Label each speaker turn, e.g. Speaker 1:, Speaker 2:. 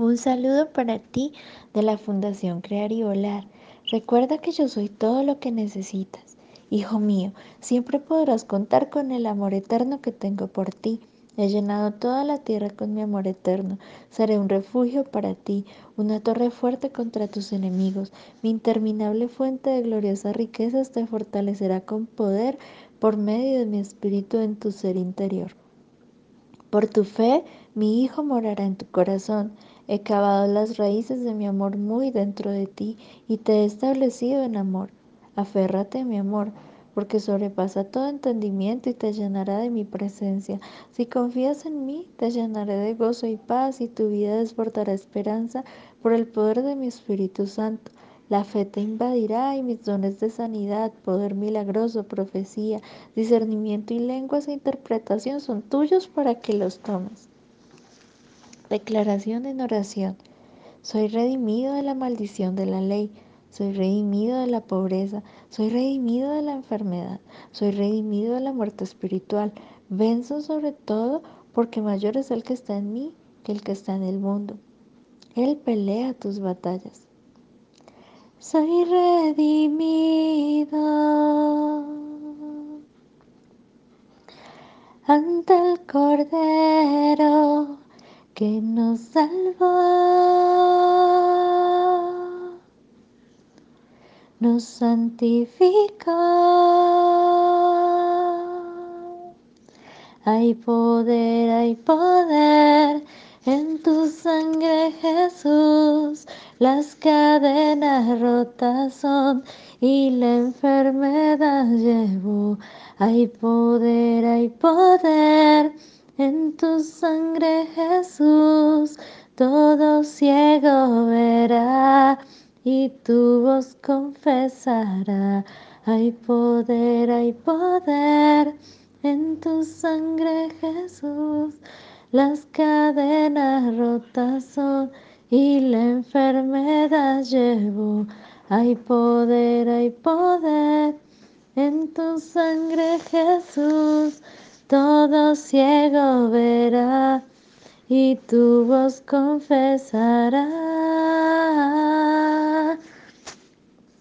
Speaker 1: Un saludo para ti de la Fundación Crear y Volar. Recuerda que yo soy todo lo que necesitas. Hijo mío, siempre podrás contar con el amor eterno que tengo por ti. He llenado toda la tierra con mi amor eterno. Seré un refugio para ti, una torre fuerte contra tus enemigos. Mi interminable fuente de gloriosas riquezas te fortalecerá con poder por medio de mi espíritu en tu ser interior. Por tu fe, mi Hijo morará en tu corazón. He cavado las raíces de mi amor muy dentro de ti y te he establecido en amor. Aférrate mi amor, porque sobrepasa todo entendimiento y te llenará de mi presencia. Si confías en mí, te llenaré de gozo y paz y tu vida desbordará esperanza por el poder de mi Espíritu Santo. La fe te invadirá y mis dones de sanidad, poder milagroso, profecía, discernimiento y lenguas e interpretación son tuyos para que los tomes. Declaración en oración. Soy redimido de la maldición de la ley. Soy redimido de la pobreza. Soy redimido de la enfermedad. Soy redimido de la muerte espiritual. Venzo sobre todo porque mayor es el que está en mí que el que está en el mundo. Él pelea tus batallas soy redimido ante el Cordero que nos salvó, nos santificó. Hay poder, hay poder en tu sangre Jesús las cadenas rotas son y la enfermedad llevó. Hay poder, hay poder en tu sangre Jesús. Todo ciego verá y tu voz confesará. Hay poder, hay poder en tu sangre Jesús. Las cadenas rotas son y la enfermedad llevó. Hay poder, hay poder en tu sangre Jesús. Todo ciego verá y tu voz confesará.